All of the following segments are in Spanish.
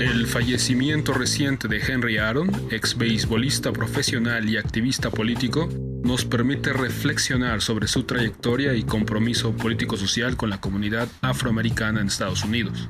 El fallecimiento reciente de Henry Aaron, ex beisbolista profesional y activista político, nos permite reflexionar sobre su trayectoria y compromiso político-social con la comunidad afroamericana en Estados Unidos.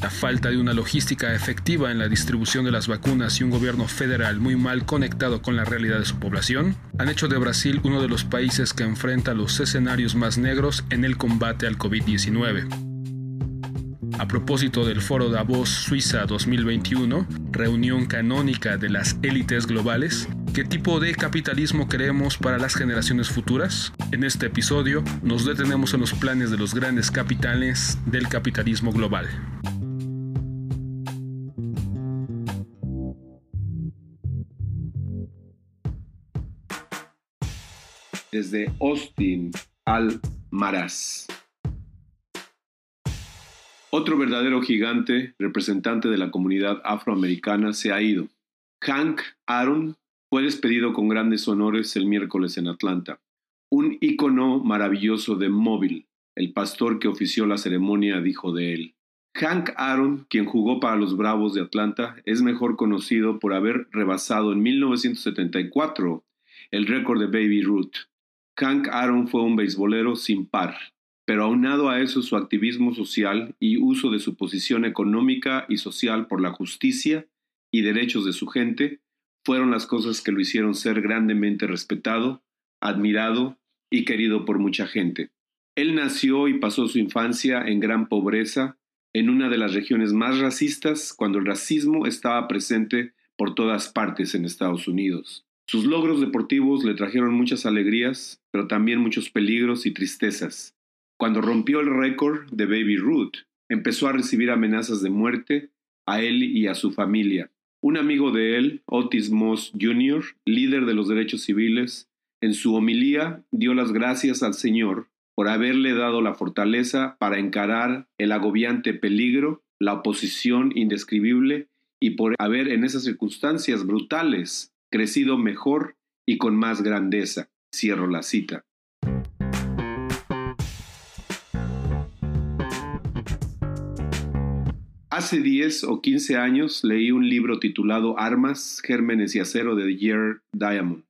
La falta de una logística efectiva en la distribución de las vacunas y un gobierno federal muy mal conectado con la realidad de su población han hecho de Brasil uno de los países que enfrenta los escenarios más negros en el combate al COVID-19. A propósito del Foro Davos Suiza 2021, reunión canónica de las élites globales, ¿qué tipo de capitalismo queremos para las generaciones futuras? En este episodio nos detenemos en los planes de los grandes capitales del capitalismo global. desde Austin al Maras. Otro verdadero gigante, representante de la comunidad afroamericana, se ha ido. Hank Aaron fue despedido con grandes honores el miércoles en Atlanta. Un ícono maravilloso de móvil. El pastor que ofició la ceremonia dijo de él. Hank Aaron, quien jugó para los Bravos de Atlanta, es mejor conocido por haber rebasado en 1974 el récord de Baby Ruth, Hank Aaron fue un beisbolero sin par, pero aunado a eso su activismo social y uso de su posición económica y social por la justicia y derechos de su gente fueron las cosas que lo hicieron ser grandemente respetado, admirado y querido por mucha gente. Él nació y pasó su infancia en gran pobreza, en una de las regiones más racistas, cuando el racismo estaba presente por todas partes en Estados Unidos. Sus logros deportivos le trajeron muchas alegrías, pero también muchos peligros y tristezas. Cuando rompió el récord de Baby Ruth, empezó a recibir amenazas de muerte a él y a su familia. Un amigo de él, Otis Moss Jr., líder de los derechos civiles, en su homilía dio las gracias al Señor por haberle dado la fortaleza para encarar el agobiante peligro, la oposición indescribible y por haber en esas circunstancias brutales crecido mejor y con más grandeza. Cierro la cita. Hace 10 o 15 años leí un libro titulado Armas, Gérmenes y Acero de Jared Diamond,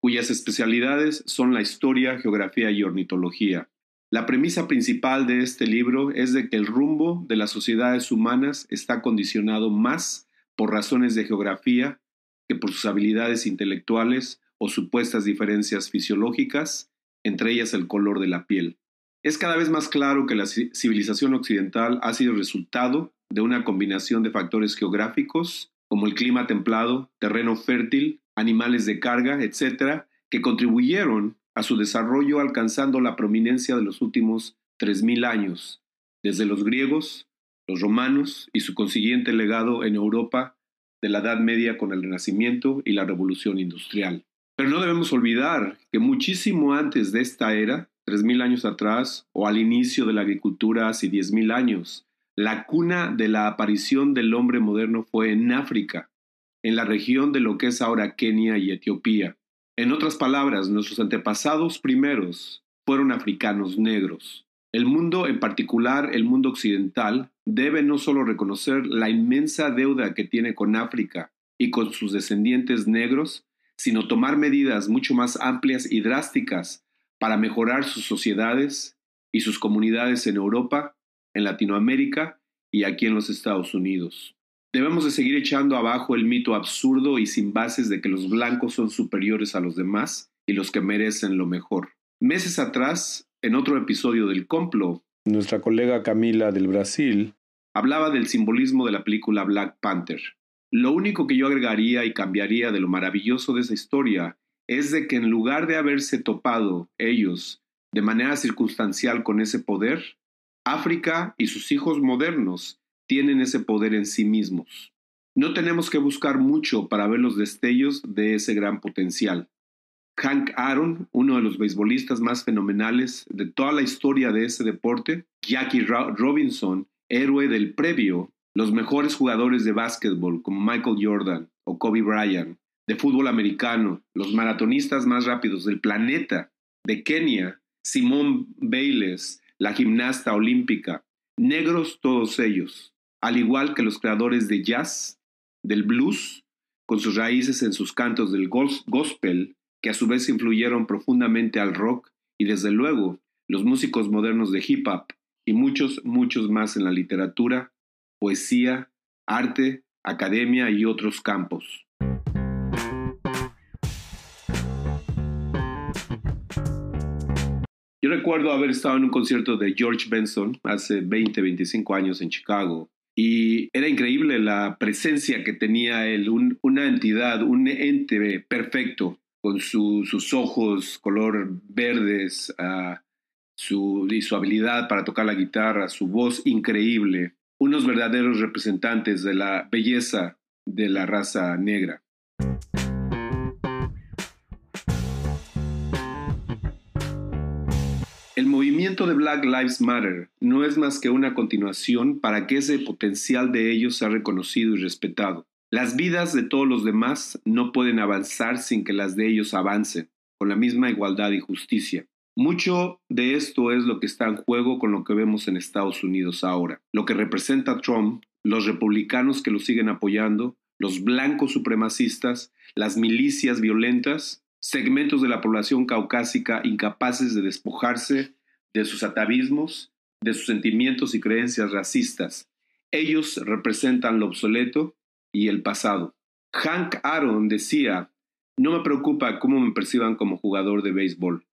cuyas especialidades son la historia, geografía y ornitología. La premisa principal de este libro es de que el rumbo de las sociedades humanas está condicionado más por razones de geografía que por sus habilidades intelectuales o supuestas diferencias fisiológicas, entre ellas el color de la piel. Es cada vez más claro que la civilización occidental ha sido resultado de una combinación de factores geográficos, como el clima templado, terreno fértil, animales de carga, etc., que contribuyeron a su desarrollo alcanzando la prominencia de los últimos 3.000 años, desde los griegos, los romanos y su consiguiente legado en Europa de la Edad Media con el Renacimiento y la Revolución Industrial. Pero no debemos olvidar que muchísimo antes de esta era, 3.000 años atrás, o al inicio de la agricultura hace 10.000 años, la cuna de la aparición del hombre moderno fue en África, en la región de lo que es ahora Kenia y Etiopía. En otras palabras, nuestros antepasados primeros fueron africanos negros. El mundo, en particular el mundo occidental, debe no solo reconocer la inmensa deuda que tiene con África y con sus descendientes negros, sino tomar medidas mucho más amplias y drásticas para mejorar sus sociedades y sus comunidades en Europa, en Latinoamérica y aquí en los Estados Unidos. Debemos de seguir echando abajo el mito absurdo y sin bases de que los blancos son superiores a los demás y los que merecen lo mejor. Meses atrás, en otro episodio del Complo, nuestra colega Camila del Brasil hablaba del simbolismo de la película Black Panther. Lo único que yo agregaría y cambiaría de lo maravilloso de esa historia es de que en lugar de haberse topado ellos de manera circunstancial con ese poder, África y sus hijos modernos tienen ese poder en sí mismos. No tenemos que buscar mucho para ver los destellos de ese gran potencial. Hank Aaron, uno de los beisbolistas más fenomenales de toda la historia de ese deporte, Jackie Robinson, héroe del previo, los mejores jugadores de básquetbol como Michael Jordan o Kobe Bryant, de fútbol americano, los maratonistas más rápidos del planeta, de Kenia, Simone Bailes, la gimnasta olímpica, negros todos ellos, al igual que los creadores de jazz, del blues, con sus raíces en sus cantos del gospel, que a su vez influyeron profundamente al rock, y desde luego los músicos modernos de hip hop, y muchos, muchos más en la literatura, poesía, arte, academia y otros campos. Recuerdo haber estado en un concierto de George Benson hace 20, 25 años en Chicago y era increíble la presencia que tenía él, una entidad, un ente perfecto, con sus ojos color verdes su, y su habilidad para tocar la guitarra, su voz increíble, unos verdaderos representantes de la belleza de la raza negra. Movimiento de Black Lives Matter no es más que una continuación para que ese potencial de ellos sea reconocido y respetado. Las vidas de todos los demás no pueden avanzar sin que las de ellos avancen, con la misma igualdad y justicia. Mucho de esto es lo que está en juego con lo que vemos en Estados Unidos ahora, lo que representa Trump, los republicanos que lo siguen apoyando, los blancos supremacistas, las milicias violentas segmentos de la población caucásica incapaces de despojarse de sus atavismos, de sus sentimientos y creencias racistas. Ellos representan lo obsoleto y el pasado. Hank Aaron decía, no me preocupa cómo me perciban como jugador de béisbol,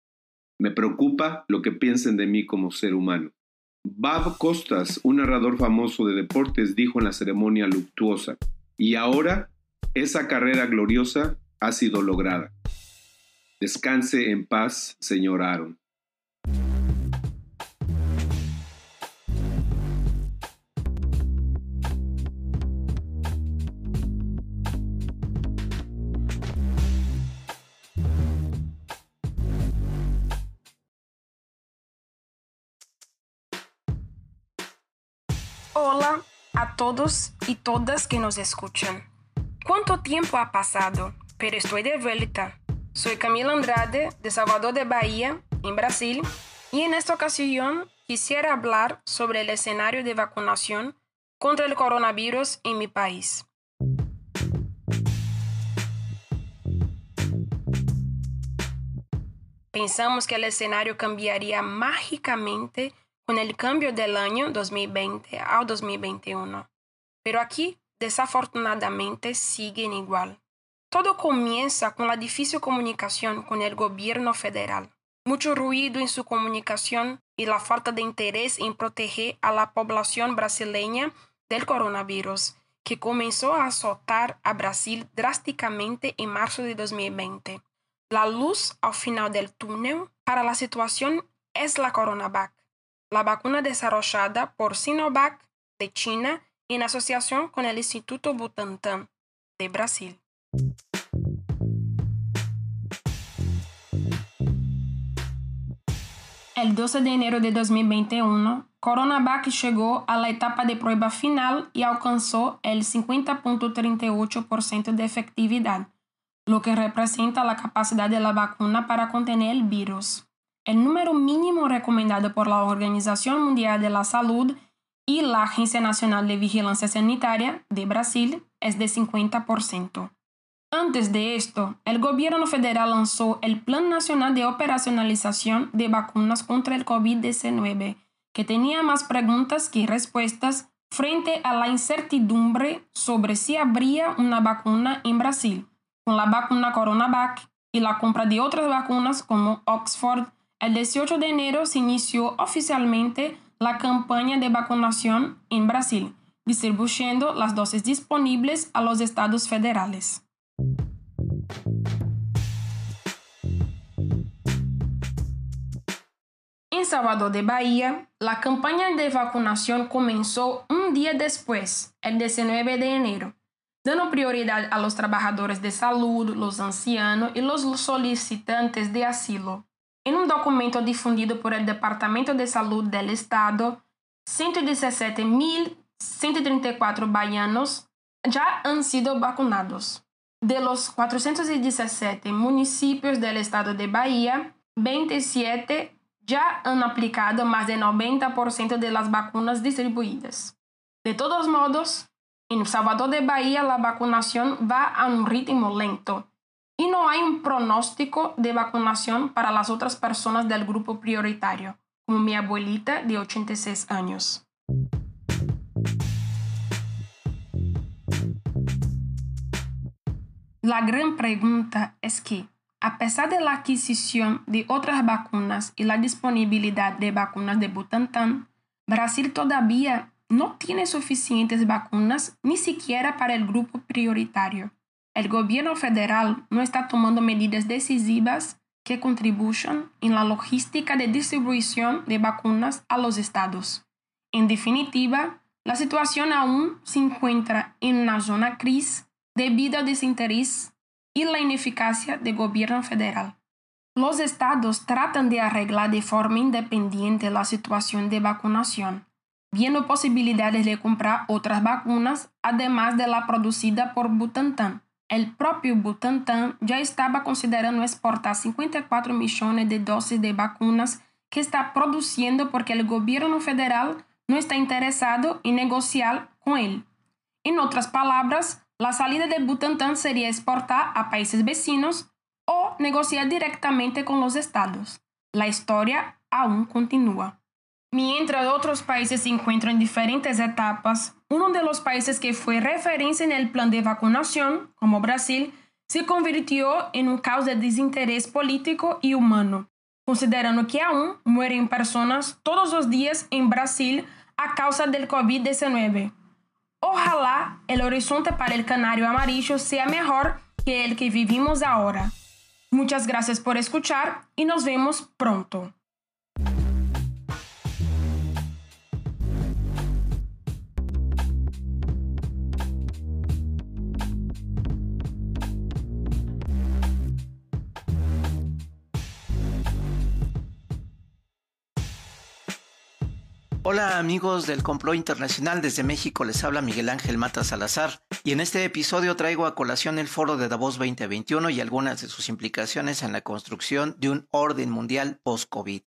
me preocupa lo que piensen de mí como ser humano. Bob Costas, un narrador famoso de deportes, dijo en la ceremonia luctuosa, y ahora esa carrera gloriosa ha sido lograda. Descanse en paz, señor Aaron. Todos y todas que nos escuchan. ¿Cuánto tiempo ha pasado? Pero estoy de vuelta. Soy Camila Andrade, de Salvador de Bahía, en Brasil, y en esta ocasión quisiera hablar sobre el escenario de vacunación contra el coronavirus en mi país. Pensamos que el escenario cambiaría mágicamente con el cambio del año 2020 al 2021, pero aquí desafortunadamente siguen igual. Todo comienza con la difícil comunicación con el gobierno federal, mucho ruido en su comunicación y la falta de interés en proteger a la población brasileña del coronavirus, que comenzó a azotar a Brasil drásticamente en marzo de 2020. La luz al final del túnel para la situación es la CoronaVac, la vacuna desarrollada por Sinovac de China en asociación con el Instituto Butantan de Brasil. El 12 de enero de 2021, CoronaVac llegó a la etapa de prueba final y alcanzó el 50.38% de efectividad, lo que representa la capacidad de la vacuna para contener el virus. El número mínimo recomendado por la Organización Mundial de la Salud y la Agencia Nacional de Vigilancia Sanitaria de Brasil es de 50%. Antes de esto, el gobierno federal lanzó el Plan Nacional de Operacionalización de Vacunas contra el COVID-19, que tenía más preguntas que respuestas frente a la incertidumbre sobre si habría una vacuna en Brasil. Con la vacuna CoronaVac y la compra de otras vacunas como Oxford, el 18 de enero se inició oficialmente la campaña de vacunación en Brasil, distribuyendo las dosis disponibles a los estados federales. En Salvador de Bahía, la campaña de vacunación comenzó un día después, el 19 de enero, dando prioridad a los trabajadores de salud, los ancianos y los solicitantes de asilo. En un documento difundido por el Departamento de Salud del Estado, 117.134 bahianos ya han sido vacunados. De los 417 municipios del estado de Bahía, 27 ya han aplicado más del 90% de las vacunas distribuidas. De todos modos, en Salvador de Bahía la vacunación va a un ritmo lento y no hay un pronóstico de vacunación para las otras personas del grupo prioritario, como mi abuelita de 86 años. La gran pregunta es que, a pesar de la adquisición de otras vacunas y la disponibilidad de vacunas de Butantan, Brasil todavía no tiene suficientes vacunas ni siquiera para el grupo prioritario. El gobierno federal no está tomando medidas decisivas que contribuyan en la logística de distribución de vacunas a los estados. En definitiva, la situación aún se encuentra en una zona crisis debido al desinterés y la ineficacia del gobierno federal. Los estados tratan de arreglar de forma independiente la situación de vacunación, viendo posibilidades de comprar otras vacunas además de la producida por Butantan. El propio Butantan ya estaba considerando exportar 54 millones de dosis de vacunas que está produciendo porque el gobierno federal no está interesado en negociar con él. En otras palabras, la salida de Butantan sería exportar a países vecinos o negociar directamente con los estados. La historia aún continúa. Mientras otros países se encuentran en diferentes etapas, uno de los países que fue referencia en el plan de vacunación, como Brasil, se convirtió en un caos de desinterés político y humano, considerando que aún mueren personas todos los días en Brasil a causa del COVID-19. Ojalá el horizonte para el canario amarillo sea mejor que el que vivimos ahora. Muchas gracias por escuchar y nos vemos pronto. Hola amigos del Complot Internacional, desde México les habla Miguel Ángel Mata Salazar y en este episodio traigo a colación el foro de Davos 2021 y algunas de sus implicaciones en la construcción de un orden mundial post-COVID.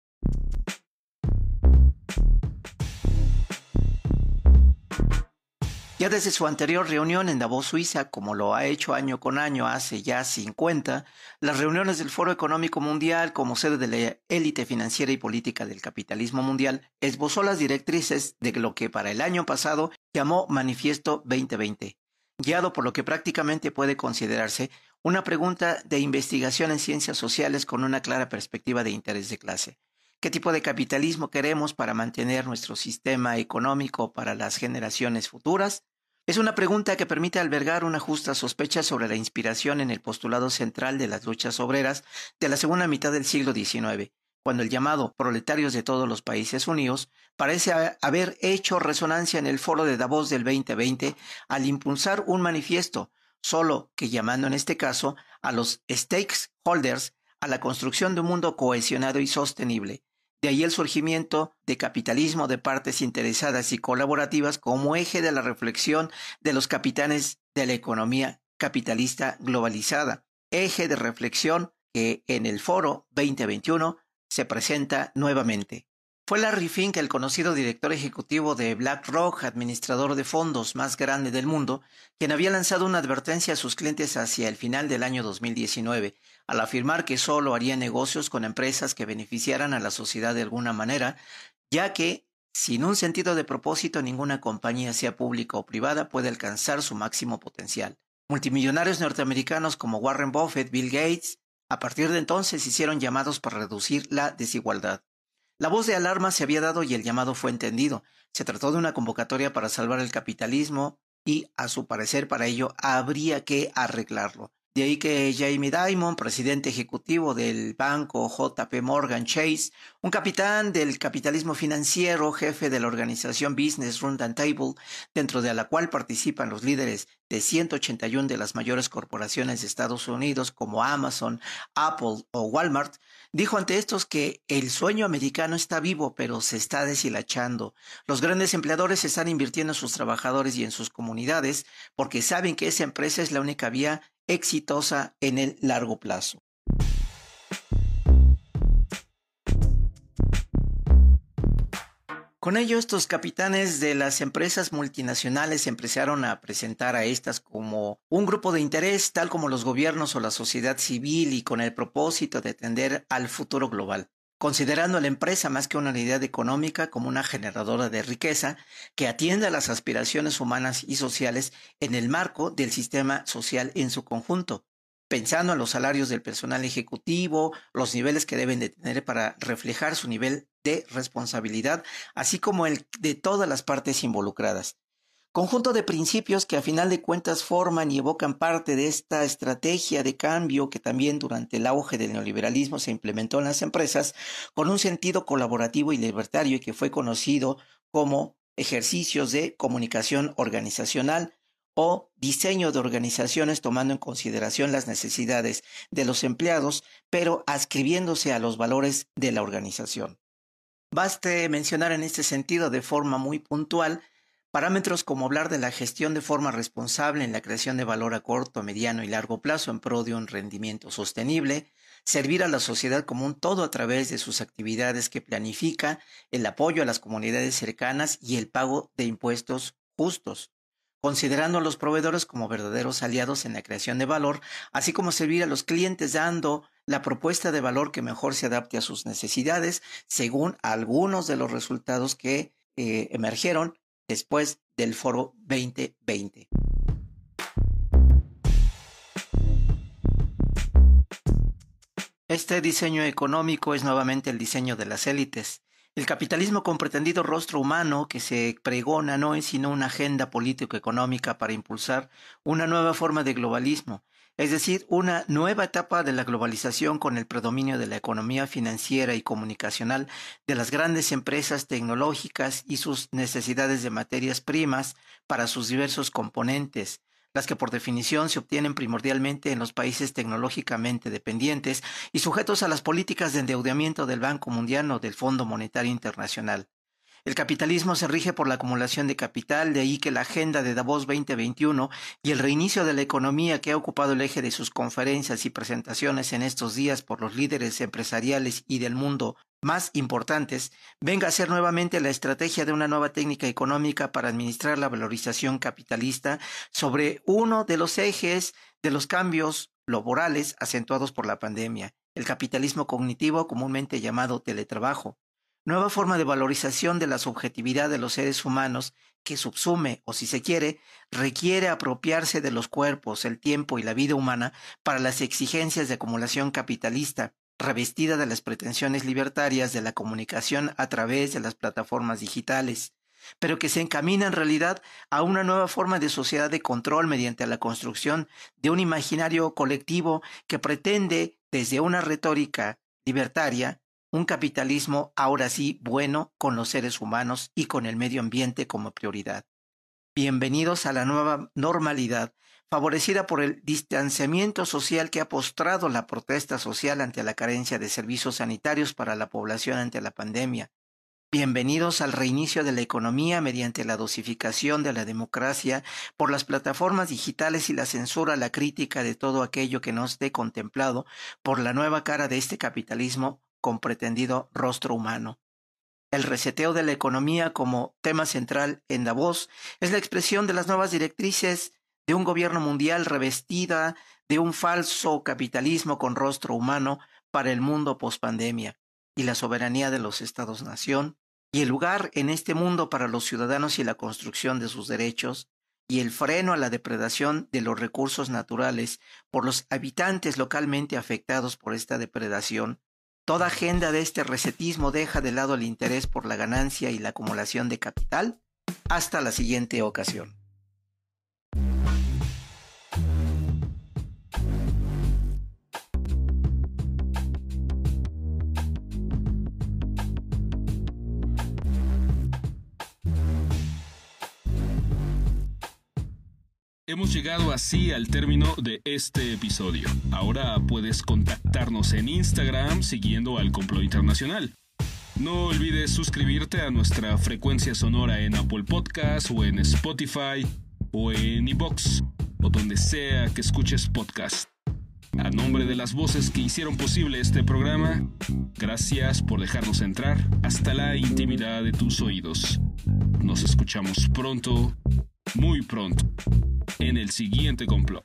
Ya desde su anterior reunión en Davos, Suiza, como lo ha hecho año con año hace ya 50, las reuniones del Foro Económico Mundial como sede de la élite financiera y política del capitalismo mundial esbozó las directrices de lo que para el año pasado llamó Manifiesto 2020, guiado por lo que prácticamente puede considerarse una pregunta de investigación en ciencias sociales con una clara perspectiva de interés de clase. ¿Qué tipo de capitalismo queremos para mantener nuestro sistema económico para las generaciones futuras? Es una pregunta que permite albergar una justa sospecha sobre la inspiración en el postulado central de las luchas obreras de la segunda mitad del siglo XIX, cuando el llamado proletarios de todos los países unidos parece haber hecho resonancia en el foro de Davos del 2020 al impulsar un manifiesto, solo que llamando en este caso a los stakeholders a la construcción de un mundo cohesionado y sostenible, de ahí el surgimiento de capitalismo de partes interesadas y colaborativas como eje de la reflexión de los capitanes de la economía capitalista globalizada, eje de reflexión que en el foro 2021 se presenta nuevamente. Fue Larry Fink, el conocido director ejecutivo de BlackRock, administrador de fondos más grande del mundo, quien había lanzado una advertencia a sus clientes hacia el final del año 2019, al afirmar que solo haría negocios con empresas que beneficiaran a la sociedad de alguna manera, ya que sin un sentido de propósito ninguna compañía, sea pública o privada, puede alcanzar su máximo potencial. Multimillonarios norteamericanos como Warren Buffett, Bill Gates, a partir de entonces hicieron llamados para reducir la desigualdad. La voz de alarma se había dado y el llamado fue entendido. Se trató de una convocatoria para salvar el capitalismo y, a su parecer, para ello habría que arreglarlo. De ahí que Jamie Dimon, presidente ejecutivo del banco JP Morgan Chase, un capitán del capitalismo financiero, jefe de la organización Business Round Table, dentro de la cual participan los líderes de 181 de las mayores corporaciones de Estados Unidos como Amazon, Apple o Walmart, dijo ante estos que el sueño americano está vivo pero se está deshilachando. Los grandes empleadores están invirtiendo en sus trabajadores y en sus comunidades porque saben que esa empresa es la única vía exitosa en el largo plazo. Con ello, estos capitanes de las empresas multinacionales empezaron a presentar a estas como un grupo de interés, tal como los gobiernos o la sociedad civil, y con el propósito de atender al futuro global, considerando a la empresa más que una unidad económica como una generadora de riqueza que atiende a las aspiraciones humanas y sociales en el marco del sistema social en su conjunto pensando en los salarios del personal ejecutivo, los niveles que deben de tener para reflejar su nivel de responsabilidad, así como el de todas las partes involucradas. Conjunto de principios que a final de cuentas forman y evocan parte de esta estrategia de cambio que también durante el auge del neoliberalismo se implementó en las empresas con un sentido colaborativo y libertario y que fue conocido como ejercicios de comunicación organizacional, o diseño de organizaciones tomando en consideración las necesidades de los empleados, pero ascribiéndose a los valores de la organización. Baste mencionar en este sentido de forma muy puntual parámetros como hablar de la gestión de forma responsable en la creación de valor a corto, mediano y largo plazo en pro de un rendimiento sostenible, servir a la sociedad como un todo a través de sus actividades que planifica, el apoyo a las comunidades cercanas y el pago de impuestos justos considerando a los proveedores como verdaderos aliados en la creación de valor, así como servir a los clientes dando la propuesta de valor que mejor se adapte a sus necesidades, según algunos de los resultados que eh, emergieron después del foro 2020. Este diseño económico es nuevamente el diseño de las élites, el capitalismo con pretendido rostro humano que se pregona no es sino una agenda político-económica para impulsar una nueva forma de globalismo, es decir, una nueva etapa de la globalización con el predominio de la economía financiera y comunicacional de las grandes empresas tecnológicas y sus necesidades de materias primas para sus diversos componentes, las que por definición se obtienen primordialmente en los países tecnológicamente dependientes y sujetos a las políticas de endeudamiento del Banco Mundial o del Fondo Monetario Internacional. El capitalismo se rige por la acumulación de capital, de ahí que la agenda de Davos 2021 y el reinicio de la economía que ha ocupado el eje de sus conferencias y presentaciones en estos días por los líderes empresariales y del mundo más importantes, venga a ser nuevamente la estrategia de una nueva técnica económica para administrar la valorización capitalista sobre uno de los ejes de los cambios laborales acentuados por la pandemia, el capitalismo cognitivo comúnmente llamado teletrabajo nueva forma de valorización de la subjetividad de los seres humanos que subsume, o si se quiere, requiere apropiarse de los cuerpos, el tiempo y la vida humana para las exigencias de acumulación capitalista, revestida de las pretensiones libertarias de la comunicación a través de las plataformas digitales, pero que se encamina en realidad a una nueva forma de sociedad de control mediante la construcción de un imaginario colectivo que pretende, desde una retórica libertaria, un capitalismo ahora sí bueno con los seres humanos y con el medio ambiente como prioridad. Bienvenidos a la nueva normalidad, favorecida por el distanciamiento social que ha postrado la protesta social ante la carencia de servicios sanitarios para la población ante la pandemia. Bienvenidos al reinicio de la economía mediante la dosificación de la democracia por las plataformas digitales y la censura, la crítica de todo aquello que no esté contemplado por la nueva cara de este capitalismo con pretendido rostro humano. El reseteo de la economía como tema central en Davos es la expresión de las nuevas directrices de un gobierno mundial revestida de un falso capitalismo con rostro humano para el mundo pospandemia y la soberanía de los estados-nación y el lugar en este mundo para los ciudadanos y la construcción de sus derechos y el freno a la depredación de los recursos naturales por los habitantes localmente afectados por esta depredación Toda agenda de este resetismo deja de lado el interés por la ganancia y la acumulación de capital. Hasta la siguiente ocasión. Hemos llegado así al término de este episodio. Ahora puedes contactarnos en Instagram siguiendo al Complot Internacional. No olvides suscribirte a nuestra frecuencia sonora en Apple Podcasts o en Spotify o en iBox o donde sea que escuches podcast. A nombre de las voces que hicieron posible este programa, gracias por dejarnos entrar hasta la intimidad de tus oídos. Nos escuchamos pronto, muy pronto, en el siguiente complot.